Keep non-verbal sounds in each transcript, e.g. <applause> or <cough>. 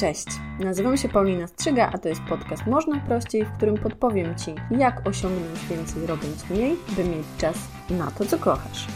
Cześć, nazywam się Paulina Strzyga, a to jest podcast Można Prościej, w którym podpowiem Ci, jak osiągnąć więcej robiąc mniej, by mieć czas na to, co kochasz.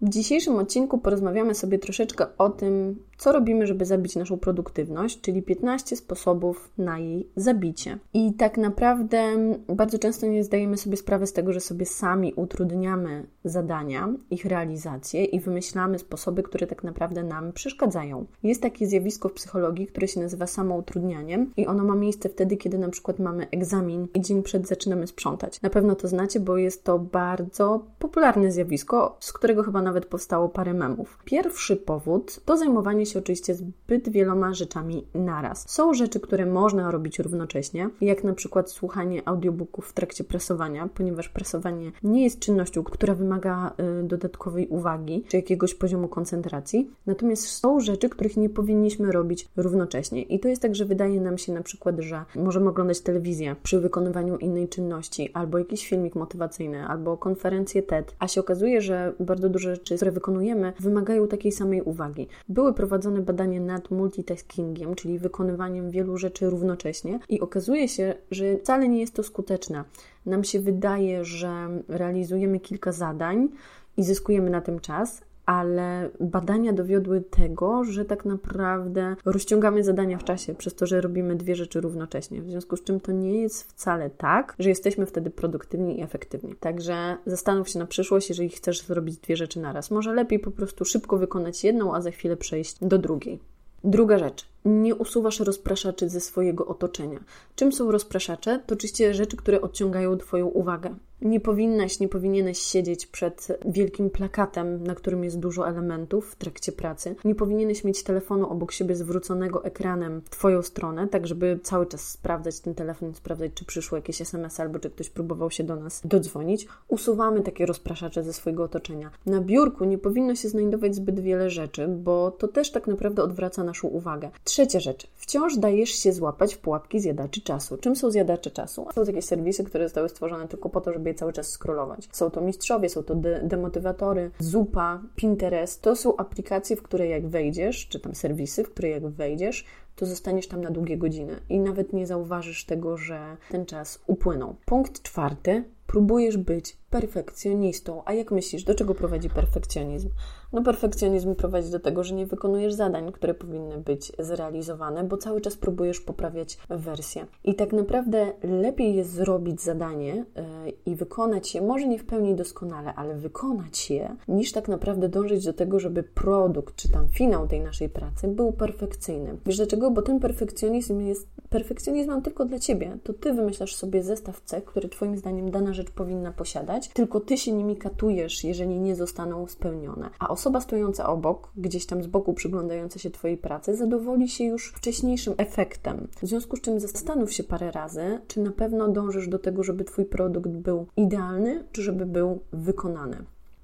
W dzisiejszym odcinku porozmawiamy sobie troszeczkę o tym, co robimy, żeby zabić naszą produktywność, czyli 15 sposobów na jej zabicie. I tak naprawdę bardzo często nie zdajemy sobie sprawy z tego, że sobie sami utrudniamy zadania, ich realizację i wymyślamy sposoby, które tak naprawdę nam przeszkadzają. Jest takie zjawisko w psychologii, które się nazywa samoutrudnianiem i ono ma miejsce wtedy, kiedy na przykład mamy egzamin i dzień przed zaczynamy sprzątać. Na pewno to znacie, bo jest to bardzo popularne zjawisko, z którego chyba nawet powstało parę memów. Pierwszy powód to zajmowanie się się oczywiście zbyt wieloma rzeczami naraz. Są rzeczy, które można robić równocześnie, jak na przykład słuchanie audiobooków w trakcie prasowania, ponieważ prasowanie nie jest czynnością, która wymaga y, dodatkowej uwagi czy jakiegoś poziomu koncentracji. Natomiast są rzeczy, których nie powinniśmy robić równocześnie. I to jest tak, że wydaje nam się na przykład, że możemy oglądać telewizję przy wykonywaniu innej czynności, albo jakiś filmik motywacyjny, albo konferencję TED, a się okazuje, że bardzo duże rzeczy, które wykonujemy, wymagają takiej samej uwagi. Były prowadzone prowadzone badanie nad multitaskingiem, czyli wykonywaniem wielu rzeczy równocześnie, i okazuje się, że wcale nie jest to skuteczne. Nam się wydaje, że realizujemy kilka zadań i zyskujemy na tym czas, ale badania dowiodły tego, że tak naprawdę rozciągamy zadania w czasie przez to, że robimy dwie rzeczy równocześnie. W związku z czym to nie jest wcale tak, że jesteśmy wtedy produktywni i efektywni. Także zastanów się na przyszłość, jeżeli chcesz zrobić dwie rzeczy naraz. Może lepiej po prostu szybko wykonać jedną, a za chwilę przejść do drugiej. Druga rzecz nie usuwasz rozpraszaczy ze swojego otoczenia. Czym są rozpraszacze? To oczywiście rzeczy, które odciągają Twoją uwagę. Nie powinnaś, nie powinieneś siedzieć przed wielkim plakatem, na którym jest dużo elementów w trakcie pracy. Nie powinieneś mieć telefonu obok siebie zwróconego ekranem w Twoją stronę, tak żeby cały czas sprawdzać ten telefon, sprawdzać, czy przyszło jakieś SMS albo czy ktoś próbował się do nas dodzwonić. Usuwamy takie rozpraszacze ze swojego otoczenia. Na biurku nie powinno się znajdować zbyt wiele rzeczy, bo to też tak naprawdę odwraca naszą uwagę. Trzecia rzecz. Wciąż dajesz się złapać w pułapki zjadaczy czasu. Czym są zjadacze czasu? Są takie serwisy, które zostały stworzone tylko po to, żeby je cały czas scrollować. Są to mistrzowie, są to de demotywatory, Zupa, Pinterest. To są aplikacje, w które jak wejdziesz, czy tam serwisy, w które jak wejdziesz, to zostaniesz tam na długie godziny i nawet nie zauważysz tego, że ten czas upłynął. Punkt czwarty. Próbujesz być perfekcjonistą. A jak myślisz, do czego prowadzi perfekcjonizm? No, perfekcjonizm prowadzi do tego, że nie wykonujesz zadań, które powinny być zrealizowane, bo cały czas próbujesz poprawiać wersję. I tak naprawdę lepiej jest zrobić zadanie yy, i wykonać je, może nie w pełni doskonale, ale wykonać je, niż tak naprawdę dążyć do tego, żeby produkt czy tam finał tej naszej pracy był perfekcyjny. Wiesz dlaczego? Bo ten perfekcjonizm jest perfekcjonizmem tylko dla ciebie. To ty wymyślasz sobie zestaw cech, który twoim zdaniem dana rzecz powinna posiadać tylko ty się nimi katujesz, jeżeli nie zostaną spełnione. A osoba stojąca obok, gdzieś tam z boku przyglądająca się Twojej pracy, zadowoli się już wcześniejszym efektem. W związku z czym zastanów się parę razy, czy na pewno dążysz do tego, żeby Twój produkt był idealny, czy żeby był wykonany.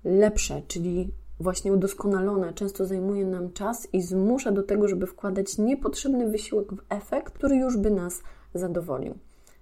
Lepsze, czyli właśnie udoskonalone, często zajmuje nam czas i zmusza do tego, żeby wkładać niepotrzebny wysiłek w efekt, który już by nas zadowolił.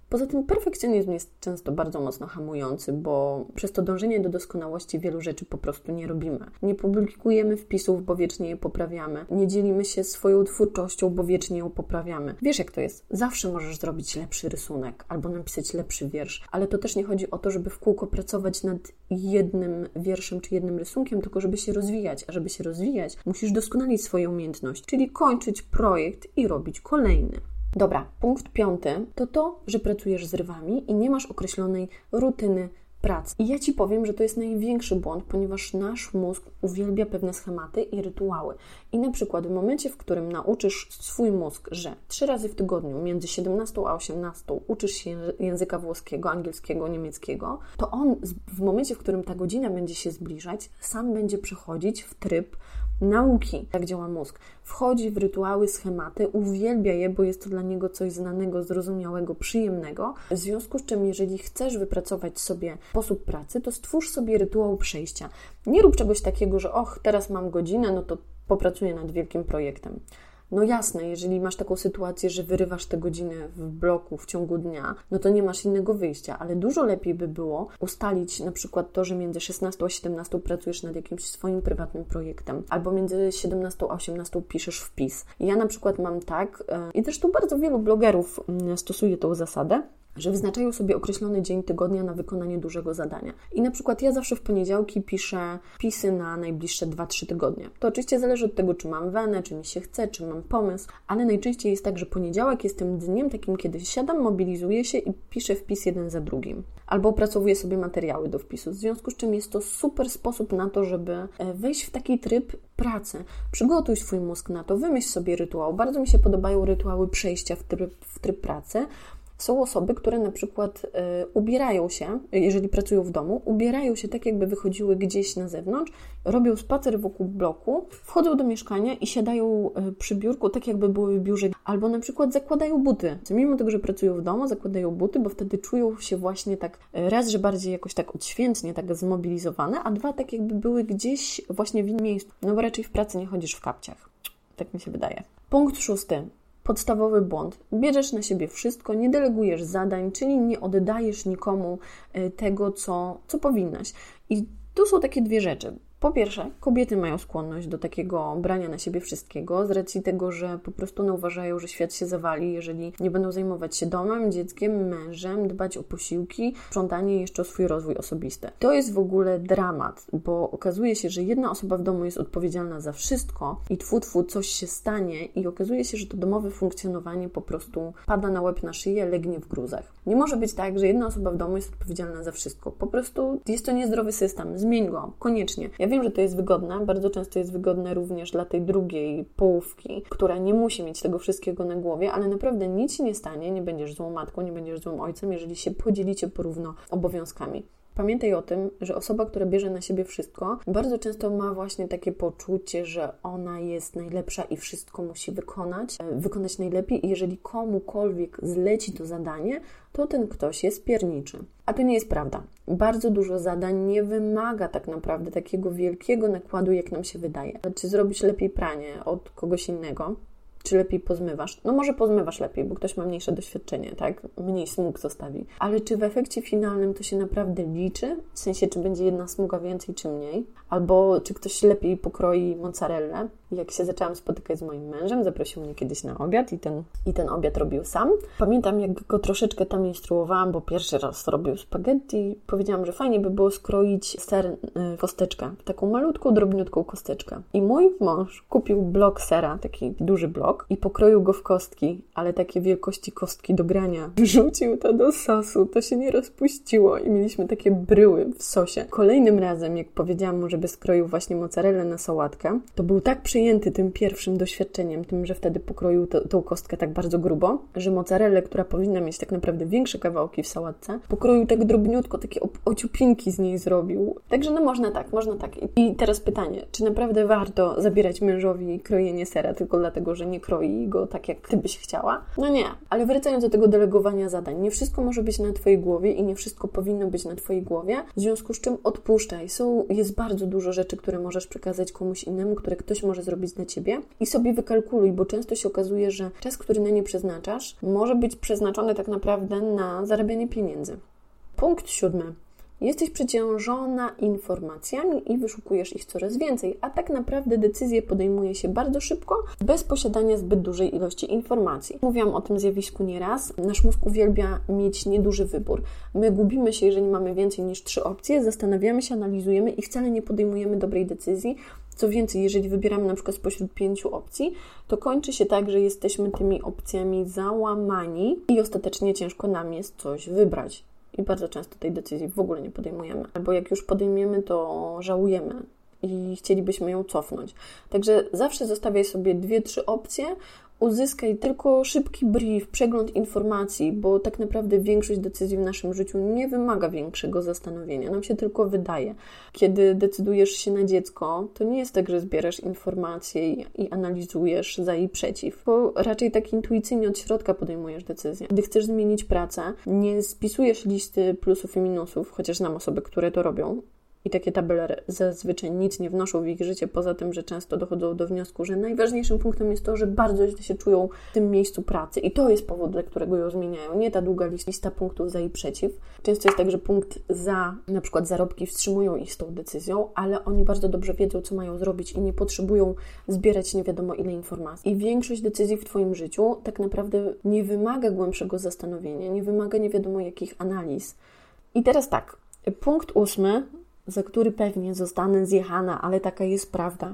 Poza tym perfekcjonizm jest często bardzo mocno hamujący, bo przez to dążenie do doskonałości wielu rzeczy po prostu nie robimy. Nie publikujemy wpisów, bo wiecznie je poprawiamy. Nie dzielimy się swoją twórczością, bo wiecznie ją poprawiamy. Wiesz jak to jest? Zawsze możesz zrobić lepszy rysunek albo napisać lepszy wiersz, ale to też nie chodzi o to, żeby w kółko pracować nad jednym wierszem czy jednym rysunkiem, tylko żeby się rozwijać. A żeby się rozwijać, musisz doskonalić swoje umiejętności, czyli kończyć projekt i robić kolejny. Dobra, punkt piąty to to, że pracujesz z rywami i nie masz określonej rutyny pracy. I ja Ci powiem, że to jest największy błąd, ponieważ nasz mózg uwielbia pewne schematy i rytuały. I na przykład w momencie, w którym nauczysz swój mózg, że trzy razy w tygodniu między 17 a 18 uczysz się języka włoskiego, angielskiego, niemieckiego, to on w momencie, w którym ta godzina będzie się zbliżać, sam będzie przechodzić w tryb nauki, jak działa mózg. Wchodzi w rytuały, schematy, uwielbia je, bo jest to dla niego coś znanego, zrozumiałego, przyjemnego. W związku z czym, jeżeli chcesz wypracować sobie sposób pracy, to stwórz sobie rytuał przejścia. Nie rób czegoś takiego, że och, teraz mam godzinę, no to popracuję nad wielkim projektem. No jasne, jeżeli masz taką sytuację, że wyrywasz te godziny w bloku w ciągu dnia, no to nie masz innego wyjścia, ale dużo lepiej by było ustalić na przykład to, że między 16 a 17 pracujesz nad jakimś swoim prywatnym projektem, albo między 17 a 18 piszesz wpis. Ja na przykład mam tak, e, i zresztą bardzo wielu blogerów mm, stosuje tą zasadę, że wyznaczają sobie określony dzień tygodnia na wykonanie dużego zadania. I na przykład ja zawsze w poniedziałki piszę pisy na najbliższe 2-3 tygodnie. To oczywiście zależy od tego, czy mam wenę, czy mi się chce, czy mam pomysł, ale najczęściej jest tak, że poniedziałek jest tym dniem takim, kiedy siadam, mobilizuję się i piszę wpis jeden za drugim. Albo opracowuję sobie materiały do wpisu. W związku z czym jest to super sposób na to, żeby e, wejść w taki tryb pracy. Przygotuj swój mózg na to, wymyśl sobie rytuał. Bardzo mi się podobają rytuały przejścia w tryb, w tryb pracy, są osoby, które na przykład y, ubierają się, jeżeli pracują w domu, ubierają się tak, jakby wychodziły gdzieś na zewnątrz, robią spacer wokół bloku, wchodzą do mieszkania i siadają y, przy biurku, tak jakby były w biurze, albo na przykład zakładają buty. Mimo tego, że pracują w domu, zakładają buty, bo wtedy czują się właśnie tak, y, raz, że bardziej jakoś tak odświętnie, tak zmobilizowane, a dwa, tak jakby były gdzieś właśnie w innym miejscu. No bo raczej w pracy nie chodzisz w kapciach. Tak mi się wydaje. Punkt szósty podstawowy błąd. Bierzesz na siebie wszystko, nie delegujesz zadań, czyli nie oddajesz nikomu e, tego, co, co powinnaś. I tu są takie dwie rzeczy. Po pierwsze, kobiety mają skłonność do takiego brania na siebie wszystkiego, z racji tego, że po prostu no uważają, że świat się zawali, jeżeli nie będą zajmować się domem, dzieckiem, mężem, dbać o posiłki, sprzątanie jeszcze o swój rozwój osobisty. To jest w ogóle dramat, bo okazuje się, że jedna osoba w domu jest odpowiedzialna za wszystko i tfu, tfu, coś się stanie i okazuje się, że to domowe funkcjonowanie po prostu pada na łeb na szyję, legnie w gruzach. Nie może być tak, że jedna osoba w domu jest odpowiedzialna za wszystko. Po prostu jest to niezdrowy system. Zmień go, koniecznie. Ja wiem, że to jest wygodne, bardzo często jest wygodne również dla tej drugiej połówki, która nie musi mieć tego wszystkiego na głowie, ale naprawdę nic się nie stanie, nie będziesz złą matką, nie będziesz złym ojcem, jeżeli się podzielicie porówno obowiązkami. Pamiętaj o tym, że osoba, która bierze na siebie wszystko, bardzo często ma właśnie takie poczucie, że ona jest najlepsza i wszystko musi wykonać, e, wykonać najlepiej, i jeżeli komukolwiek zleci to zadanie, to ten ktoś jest pierniczy. A to nie jest prawda. Bardzo dużo zadań nie wymaga tak naprawdę takiego wielkiego nakładu, jak nam się wydaje. Czy zrobić lepiej pranie od kogoś innego? czy lepiej pozmywasz? No może pozmywasz lepiej, bo ktoś ma mniejsze doświadczenie, tak? Mniej smug zostawi. Ale czy w efekcie finalnym to się naprawdę liczy? W sensie, czy będzie jedna smuga więcej, czy mniej? Albo czy ktoś lepiej pokroi mozzarellę? Jak się zaczęłam spotykać z moim mężem, zaprosił mnie kiedyś na obiad i ten, i ten obiad robił sam. Pamiętam, jak go troszeczkę tam instruowałam, bo pierwszy raz robił spaghetti. Powiedziałam, że fajnie by było skroić ser, y, kosteczkę, taką malutką, drobniutką kosteczkę. I mój mąż kupił blok sera, taki duży blok, i pokroił go w kostki, ale takie wielkości kostki do grania. <laughs> Wrzucił to do sosu, to się nie rozpuściło i mieliśmy takie bryły w sosie. Kolejnym razem, jak powiedziałam mu, żeby skroił właśnie mozzarellę na sałatkę, to był tak przyjęty tym pierwszym doświadczeniem, tym, że wtedy pokroił to, tą kostkę tak bardzo grubo, że mozzarellę, która powinna mieć tak naprawdę większe kawałki w sałatce, pokroił tak drobniutko, takie ociupinki z niej zrobił. Także no można tak, można tak. I teraz pytanie, czy naprawdę warto zabierać mężowi krojenie sera tylko dlatego, że nie kroi go tak, jak ty byś chciała? No nie. Ale wracając do tego delegowania zadań, nie wszystko może być na twojej głowie i nie wszystko powinno być na twojej głowie, w związku z czym odpuszczaj. Są, jest bardzo dużo rzeczy, które możesz przekazać komuś innemu, które ktoś może zrobić dla ciebie i sobie wykalkuluj, bo często się okazuje, że czas, który na nie przeznaczasz, może być przeznaczony tak naprawdę na zarabianie pieniędzy. Punkt siódmy. Jesteś przeciążona informacjami i wyszukujesz ich coraz więcej, a tak naprawdę decyzje podejmuje się bardzo szybko, bez posiadania zbyt dużej ilości informacji. Mówiłam o tym zjawisku nieraz. Nasz mózg uwielbia mieć nieduży wybór. My gubimy się, jeżeli mamy więcej niż trzy opcje, zastanawiamy się, analizujemy i wcale nie podejmujemy dobrej decyzji. Co więcej, jeżeli wybieramy na przykład spośród pięciu opcji, to kończy się tak, że jesteśmy tymi opcjami załamani i ostatecznie ciężko nam jest coś wybrać i bardzo często tej decyzji w ogóle nie podejmujemy. Albo jak już podejmiemy, to żałujemy i chcielibyśmy ją cofnąć. Także zawsze zostawiaj sobie dwie, trzy opcje, uzyskaj tylko szybki brief, przegląd informacji, bo tak naprawdę większość decyzji w naszym życiu nie wymaga większego zastanowienia. Nam się tylko wydaje. Kiedy decydujesz się na dziecko, to nie jest tak, że zbierasz informacje i, analizujesz za i przeciw, bo raczej tak intuicyjnie od środka podejmujesz decyzję. Gdy chcesz zmienić pracę, nie spisujesz listy plusów i minusów, chociaż znam osoby, które to robią, i takie tabele zazwyczaj nic nie wnoszą w ich życie, poza tym, że często dochodzą do wniosku, że najważniejszym punktem jest to, że bardzo źle się czują w tym miejscu pracy i to jest powód, dla którego ją zmieniają. Nie ta długa lista punktów za i przeciw. Często jest tak, że punkt za na przykład zarobki wstrzymują ich z tą decyzją, ale oni bardzo dobrze wiedzą, co mają zrobić i nie potrzebują zbierać nie wiadomo ile informacji. I większość decyzji w Twoim życiu tak naprawdę nie wymaga głębszego zastanowienia, nie wymaga nie wiadomo jakich analiz. I teraz tak, punkt ósmy za który pewnie zostanę zjechana, ale taka jest prawda.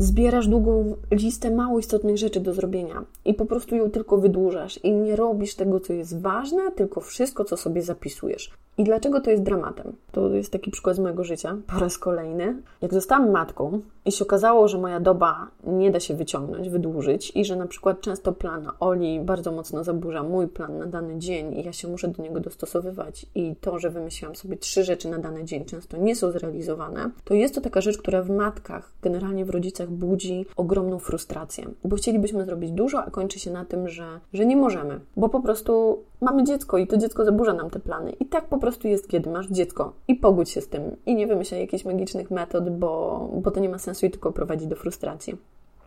Zbierasz długą listę mało istotnych rzeczy do zrobienia i po prostu ją tylko wydłużasz i nie robisz tego, co jest ważne, tylko wszystko, co sobie zapisujesz. I dlaczego to jest dramatem? To jest taki przykład z mojego życia, po raz kolejny. Jak zostałam matką i się okazało, że moja doba nie da się wyciągnąć, wydłużyć i że na przykład często plan Oli bardzo mocno zaburza mój plan na dany dzień i ja się muszę do niego dostosowywać i to, że wymyśliłam sobie trzy rzeczy na dany dzień często nie są zrealizowane, to jest to taka rzecz, która w matkach, generalnie w rodzicach budzi ogromną frustrację, bo chcielibyśmy zrobić dużo, a kończy się na tym, że, że nie możemy, bo po prostu mamy dziecko i to dziecko zaburza nam te plany. I tak po prostu jest, kiedy masz dziecko. I pogódź się z tym. I nie wymyślaj jakichś magicznych metod, bo, bo to nie ma sensu i tylko prowadzi do frustracji.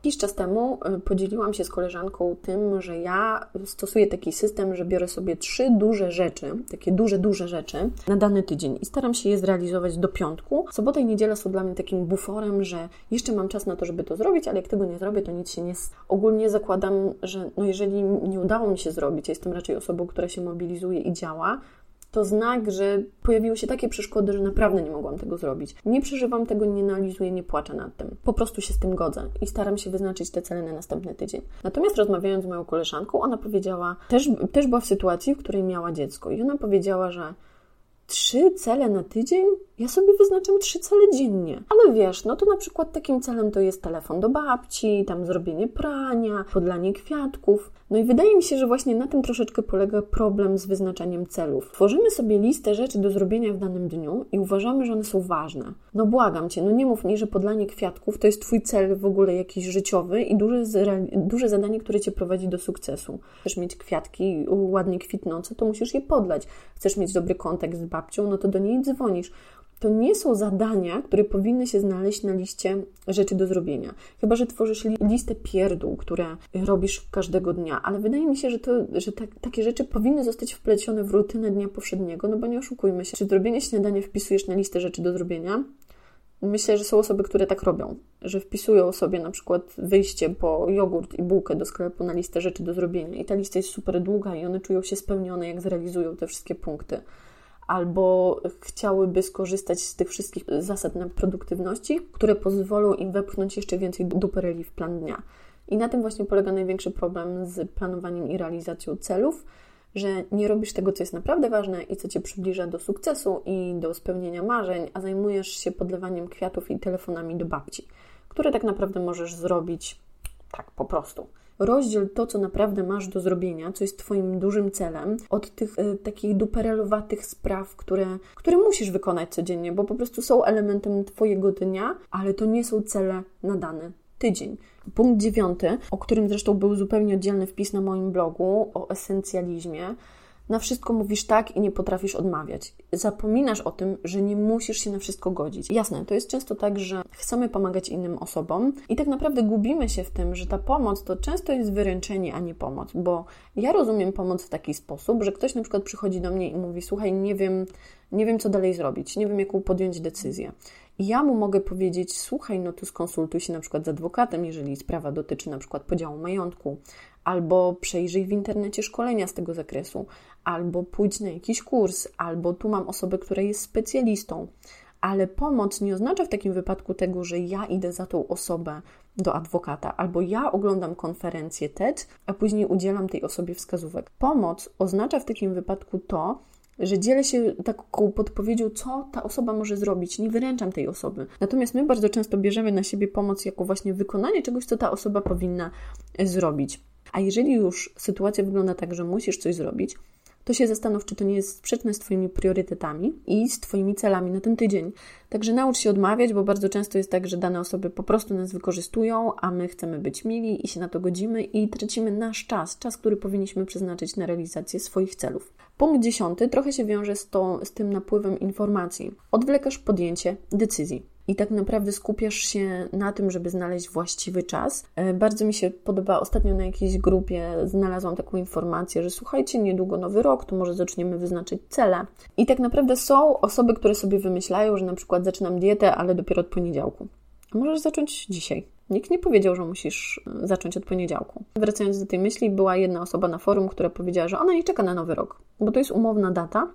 Jakiś czas temu y, podzieliłam się z koleżanką tym, że ja stosuję taki system, że biorę sobie trzy duże rzeczy, takie duże, duże rzeczy na dany tydzień i staram się je zrealizować do piątku. Sobota i niedziela są dla mnie takim buforem, że jeszcze mam czas na to, żeby to zrobić, ale jak tego nie zrobię, to nic się nie... Ogólnie zakładam, że no jeżeli nie udało mi się zrobić, ja jestem raczej osobą, która się mobilizuje i działa, to znak, że pojawiły się takie przeszkody, że naprawdę nie mogłam tego zrobić. Nie przeżywam tego, nie analizuję, nie płaczę nad tym. Po prostu się z tym godzę i staram się wyznaczyć te cele na następny tydzień. Natomiast rozmawiając z moją koleżanką, ona powiedziała, też, też była w sytuacji, w której miała dziecko i ona powiedziała, że trzy cele na tydzień? Ja sobie wyznaczam trzy cele dziennie. Ale wiesz, no to na przykład takim celem to jest telefon do babci, tam zrobienie prania, podlanie kwiatków. No i wydaje mi się, że właśnie na tym troszeczkę polega problem z wyznaczaniem celów. Tworzymy sobie listę rzeczy do zrobienia w danym dniu i uważamy, że one są ważne. No błagam cię, no nie mów mi, że podlanie kwiatków to jest twój cel w ogóle jakiś życiowy i duże, duże zadanie, które cię prowadzi do sukcesu. Chcesz mieć kwiatki ładnie kwitnące, to musisz je podlać. Chcesz mieć dobry kontakt z babcią, no to do niej dzwonisz to nie są zadania, które powinny się znaleźć na liście rzeczy do zrobienia. Chyba, że tworzysz listę pierdół, które robisz każdego dnia, ale wydaje mi się, że, to, że tak, takie rzeczy powinny zostać wplecione w rutynę dnia powszedniego, no bo nie oszukujmy się. Czy zrobienie śniadania wpisujesz na listę rzeczy do zrobienia? Myślę, że są osoby, które tak robią, że wpisują sobie na przykład wyjście po jogurt i bułkę do sklepu na listę rzeczy do zrobienia i ta lista jest super długa i one czują się spełnione, jak zrealizują te wszystkie punkty albo chciałyby skorzystać z tych wszystkich zasad na produktywności, które pozwolą im wepchnąć jeszcze więcej dupereli w plan dnia. I na tym właśnie polega największy problem z planowaniem i realizacją celów, że nie robisz tego, co jest naprawdę ważne i co cię przybliża do sukcesu i do spełnienia marzeń, a zajmujesz się podlewaniem kwiatów i telefonami do babci, które tak naprawdę możesz zrobić tak po prostu rozdziel to, co naprawdę masz do zrobienia, co jest Twoim dużym celem, od tych y, takich duperelowatych spraw, które, które musisz wykonać codziennie, bo po prostu są elementem Twojego dnia, ale to nie są cele na dany tydzień. Punkt dziewiąty, o którym zresztą był zupełnie oddzielny wpis na moim blogu o esencjalizmie, na wszystko mówisz tak i nie potrafisz odmawiać. Zapominasz o tym, że nie musisz się na wszystko godzić. Jasne, to jest często tak, że chcemy pomagać innym osobom i tak naprawdę gubimy się w tym, że ta pomoc to często jest wyręczenie, a nie pomoc, bo ja rozumiem pomoc w taki sposób, że ktoś na przykład przychodzi do mnie i mówi: Słuchaj, nie wiem, nie wiem co dalej zrobić, nie wiem jaką podjąć decyzję. I ja mu mogę powiedzieć: Słuchaj, no tu skonsultuj się na przykład z adwokatem, jeżeli sprawa dotyczy na przykład podziału majątku, albo przejrzyj w internecie szkolenia z tego zakresu, albo pójdź na jakiś kurs, albo tu mam osobę, która jest specjalistą. Ale pomoc nie oznacza w takim wypadku tego, że ja idę za tą osobę do adwokata, albo ja oglądam konferencję TED, a później udzielam tej osobie wskazówek. Pomoc oznacza w takim wypadku to, że dzielę się taką podpowiedzią, co ta osoba może zrobić, nie wyręczam tej osoby. Natomiast my bardzo często bierzemy na siebie pomoc jako właśnie wykonanie czegoś, co ta osoba powinna zrobić. A jeżeli już sytuacja wygląda tak, że musisz coś zrobić, to się zastanów, czy to nie jest sprzeczne z Twoimi priorytetami i z Twoimi celami na ten tydzień. Także naucz się odmawiać, bo bardzo często jest tak, że dane osoby po prostu nas wykorzystują, a my chcemy być mili i się na to godzimy i tracimy nasz czas, czas, który powinniśmy przeznaczyć na realizację swoich celów. Punkt dziesiąty trochę się wiąże z, to, z tym napływem informacji. Odwlekasz podjęcie decyzji i tak naprawdę skupiasz się na tym, żeby znaleźć właściwy czas. E, bardzo mi się podoba, ostatnio na jakiejś grupie znalazłam taką informację, że słuchajcie, niedługo nowy rok, to może zaczniemy wyznaczyć cele. I tak naprawdę są osoby, które sobie wymyślają, że na przykład zaczynam dietę, ale dopiero od poniedziałku. A możesz zacząć dzisiaj. Nikt nie powiedział, że musisz e, zacząć od poniedziałku. Wracając do tej myśli, była jedna osoba na forum, która powiedziała, że ona nie czeka na nowy rok, bo to jest umowna data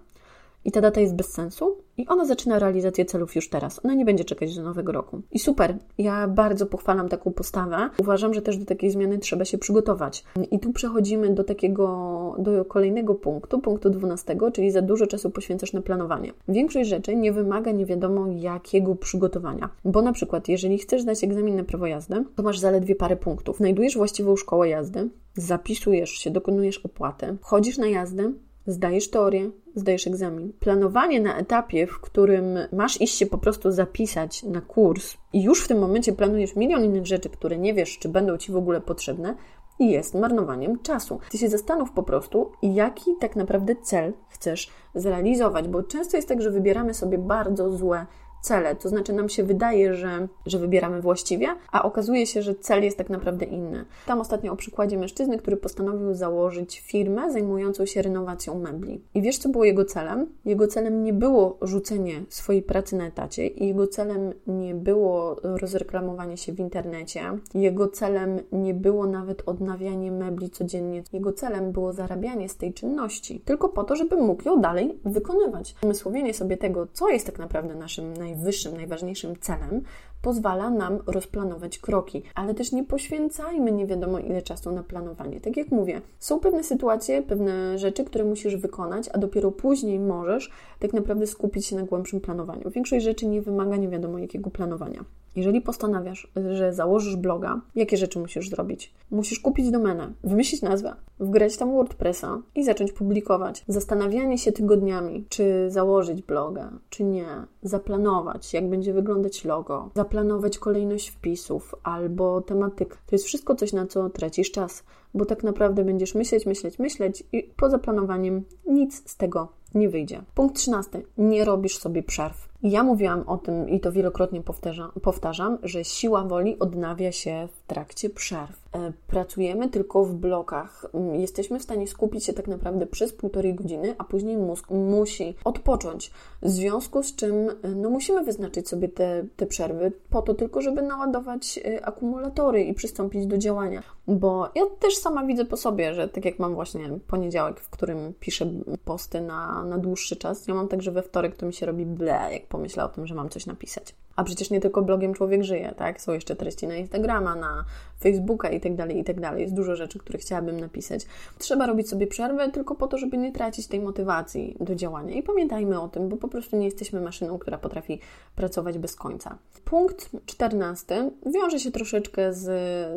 i ta data jest bez sensu i ona zaczyna realizację celów już teraz. Ona nie będzie czekać do nowego roku. I super, ja bardzo pochwalam taką postawę. Uważam, że też do takiej zmiany trzeba się przygotować. I tu przechodzimy do takiego, do kolejnego punktu, punktu 12, czyli za dużo czasu poświęcasz na planowanie. Większość rzeczy nie wymaga nie wiadomo jakiego przygotowania. Bo na przykład, jeżeli chcesz zdać egzamin na prawo jazdy, to masz zaledwie parę punktów. Znajdujesz właściwą szkołę jazdy, zapisujesz się, dokonujesz opłaty, chodzisz na jazdę, zdajesz teorię, zdajesz egzamin. Planowanie na etapie, w którym masz iść się po prostu zapisać na kurs i już w tym momencie planujesz milion innych rzeczy, które nie wiesz, czy będą ci w ogóle potrzebne, jest marnowaniem czasu. Ty się zastanów po prostu, jaki tak naprawdę cel chcesz zrealizować, bo często jest tak, że wybieramy sobie bardzo złe cele. To znaczy, nam się wydaje, że, że wybieramy właściwie, a okazuje się, że cel jest tak naprawdę inny. Tam ostatnio o przykładzie mężczyzny, który postanowił założyć firmę zajmującą się renowacją mebli. I wiesz, co było jego celem? Jego celem nie było rzucenie swojej pracy na etacie, i jego celem nie było rozreklamowanie się w internecie, jego celem nie było nawet odnawianie mebli codziennie. Jego celem było zarabianie z tej czynności, tylko po to, żeby mógł ją dalej wykonywać. Umysłowienie sobie tego, co jest tak naprawdę naszym najwyższym, najważniejszym celem, pozwala nam rozplanować kroki, ale też nie poświęcajmy nie wiadomo ile czasu na planowanie. Tak jak mówię, są pewne sytuacje, pewne rzeczy, które musisz wykonać, a dopiero później możesz tak naprawdę skupić się na głębszym planowaniu. Większość rzeczy nie wymaga nie wiadomo jakiego planowania. Jeżeli postanawiasz, że założysz bloga, jakie rzeczy musisz zrobić? Musisz kupić domenę, wymyślić nazwę, wgrać tam WordPressa i zacząć publikować. Zastanawianie się tygodniami, czy założyć bloga, czy nie, zaplanować, jak będzie wyglądać logo, zaplanować kolejność wpisów albo tematyk. To jest wszystko coś, na co tracisz czas, bo tak naprawdę będziesz myśleć, myśleć, myśleć i poza planowaniem nic z tego nie wyjdzie. Punkt 13. Nie robisz sobie przerw. Ja mówiłam o tym i to wielokrotnie powtarzam, powtarzam, że siła woli odnawia się w trakcie przerw. E, pracujemy tylko w blokach. Mm, jesteśmy w stanie skupić się tak naprawdę przez półtorej godziny, a później mózg musi odpocząć. W związku z czym e, no, musimy wyznaczyć sobie te, te przerwy po to tylko, żeby naładować e, akumulatory i przystąpić do działania. Bo ja też sama widzę po sobie, że tak jak mam właśnie poniedziałek, w którym piszę posty na, na dłuższy czas, ja mam tak, że we wtorek to mi się robi ble, jak pomyślę o tym, że mam coś napisać. A przecież nie tylko blogiem człowiek żyje, tak? Są jeszcze treści na Instagrama, na Facebooka i tak dalej, i tak. Jest dużo rzeczy, które chciałabym napisać. Trzeba robić sobie przerwę tylko po to, żeby nie tracić tej motywacji do działania. I pamiętajmy o tym, bo po prostu nie jesteśmy maszyną, która potrafi pracować bez końca. Punkt czternasty wiąże się troszeczkę z,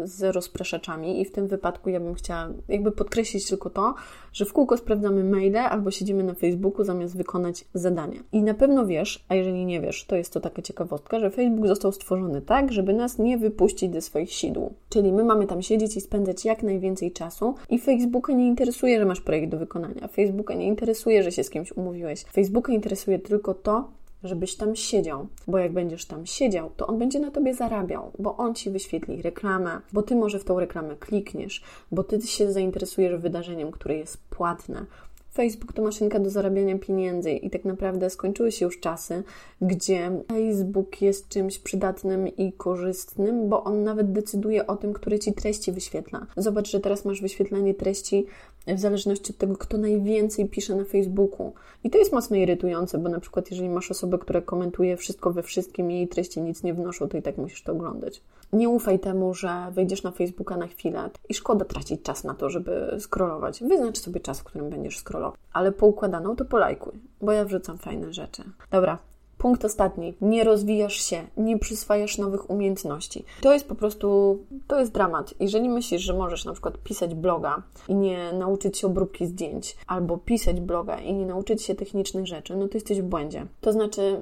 z rozpraszaczami i w tym wypadku ja bym chciała jakby podkreślić tylko to, że w kółko sprawdzamy maile albo siedzimy na Facebooku zamiast wykonać zadanie. I na pewno wiesz, a jeżeli nie wiesz, to jest to taka ciekawostka, że Facebook został stworzony tak, żeby nas nie wypuścić ze swoich sidł. Czyli my mamy tam siedzieć i spędzać jak najwięcej czasu i Facebooka nie interesuje, że masz projekt do wykonania. Facebooka nie interesuje, że się z kimś umówiłeś. Facebooka interesuje tylko to, żebyś tam siedział, bo jak będziesz tam siedział, to on będzie na tobie zarabiał, bo on ci wyświetli reklamę, bo ty może w tą reklamę klikniesz, bo ty się zainteresujesz wydarzeniem, które jest płatne, Facebook to maszynka do zarabiania pieniędzy i tak naprawdę skończyły się już czasy, gdzie Facebook jest czymś przydatnym i korzystnym, bo on nawet decyduje o tym, które ci treści wyświetla. Zobacz, że teraz masz wyświetlanie treści w zależności od tego, kto najwięcej pisze na Facebooku. I to jest mocno irytujące, bo na przykład jeżeli masz osobę, która komentuje wszystko we wszystkim i jej treści nic nie wnoszą, to i tak musisz to oglądać. Nie ufaj temu, że wejdziesz na Facebooka na chwilę i szkoda tracić czas na to, żeby scrollować. Wyznacz sobie czas, w którym będziesz scrollować. Ale poukładaną to polajkuj, bo ja wrzucam fajne rzeczy. Dobra, Punkt ostatni. Nie rozwijasz się, nie przyswajasz nowych umiejętności. To jest po prostu, to jest dramat. Jeżeli myślisz, że możesz na przykład pisać bloga i nie nauczyć się obróbki zdjęć, albo pisać bloga i nie nauczyć się technicznych rzeczy, no to jesteś w błędzie. To znaczy,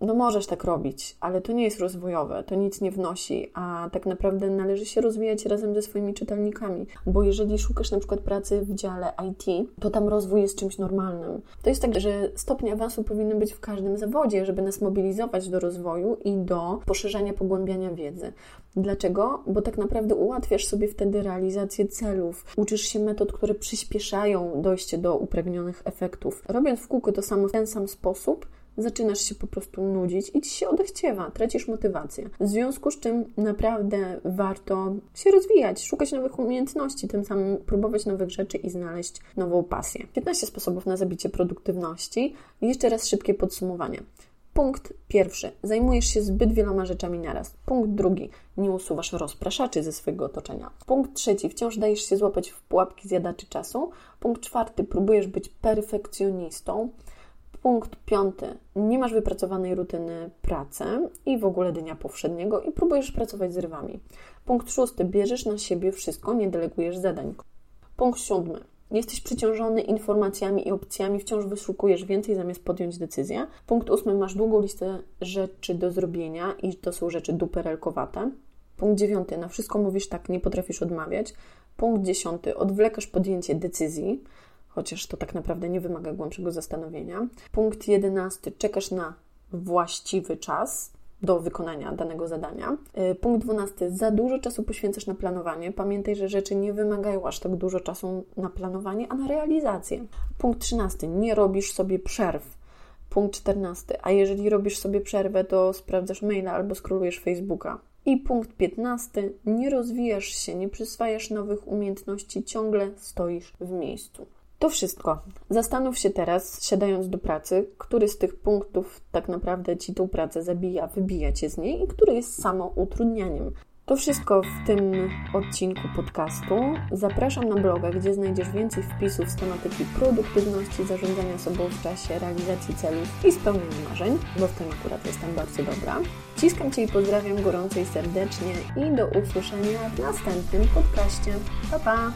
no możesz tak robić, ale to nie jest rozwojowe, to nic nie wnosi, a tak naprawdę należy się rozwijać razem ze swoimi czytelnikami, bo jeżeli szukasz na przykład pracy w dziale IT, to tam rozwój jest czymś normalnym. To jest tak, że stopnie awansu powinny być w każdym zawodzie, żeby nas mobilizować do rozwoju i do poszerzania, pogłębiania wiedzy. Dlaczego? Bo tak naprawdę ułatwiasz sobie wtedy realizację celów, uczysz się metod, które przyspieszają dojście do upragnionych efektów. Robiąc w kółko to samo w ten sam sposób, zaczynasz się po prostu nudzić i ci się odechciewa, tracisz motywację. W związku z czym naprawdę warto się rozwijać, szukać nowych umiejętności, tym samym próbować nowych rzeczy i znaleźć nową pasję. 15 sposobów na zabicie produktywności. Jeszcze raz szybkie podsumowanie. Punkt pierwszy. Zajmujesz się zbyt wieloma rzeczami naraz. Punkt drugi. Nie usuwasz rozpraszaczy ze swojego otoczenia. Punkt trzeci. Wciąż dajesz się złapać w pułapki zjadaczy czasu. Punkt czwarty. Próbujesz być perfekcjonistą. Punkt piąty. Nie masz wypracowanej rutyny pracy i w ogóle dnia powszedniego i próbujesz pracować z rywami. Punkt szósty. Bierzesz na siebie wszystko, nie delegujesz zadań. Punkt siódmy. Jesteś przeciążony informacjami i opcjami, wciąż wyszukujesz więcej zamiast podjąć decyzję. Punkt ósmy. Masz długą listę rzeczy do zrobienia i to są rzeczy duperelkowate. Punkt dziewiąty. Na wszystko mówisz tak, nie potrafisz odmawiać. Punkt dziesiąty. Odwlekasz podjęcie decyzji chociaż to tak naprawdę nie wymaga głębszego zastanowienia. Punkt jedenasty, czekasz na właściwy czas do wykonania danego zadania. Y, punkt 12. Za dużo czasu poświęcasz na planowanie. Pamiętaj, że rzeczy nie wymagają aż tak dużo czasu na planowanie, a na realizację. Punkt 13. Nie robisz sobie przerw. Punkt 14. A jeżeli robisz sobie przerwę, to sprawdzasz maila albo skrolujesz Facebooka. I punkt 15. Nie rozwijasz się, nie przyswajasz nowych umiejętności, ciągle stoisz w miejscu. To wszystko. Zastanów się teraz, siadając do pracy, który z tych punktów tak naprawdę ci tą pracę zabija, wybija cię z niej i który jest samo utrudnianiem. To wszystko w tym odcinku podcastu. Zapraszam na bloga, gdzie znajdziesz więcej wpisów z tematyki produktywności, zarządzania sobą w czasie, realizacji celów i spełniania marzeń, bo w tym akurat jestem bardzo dobra. Ciskam Cię i pozdrawiam gorąco i serdecznie i do usłyszenia w następnym podcaście. Pa, pa!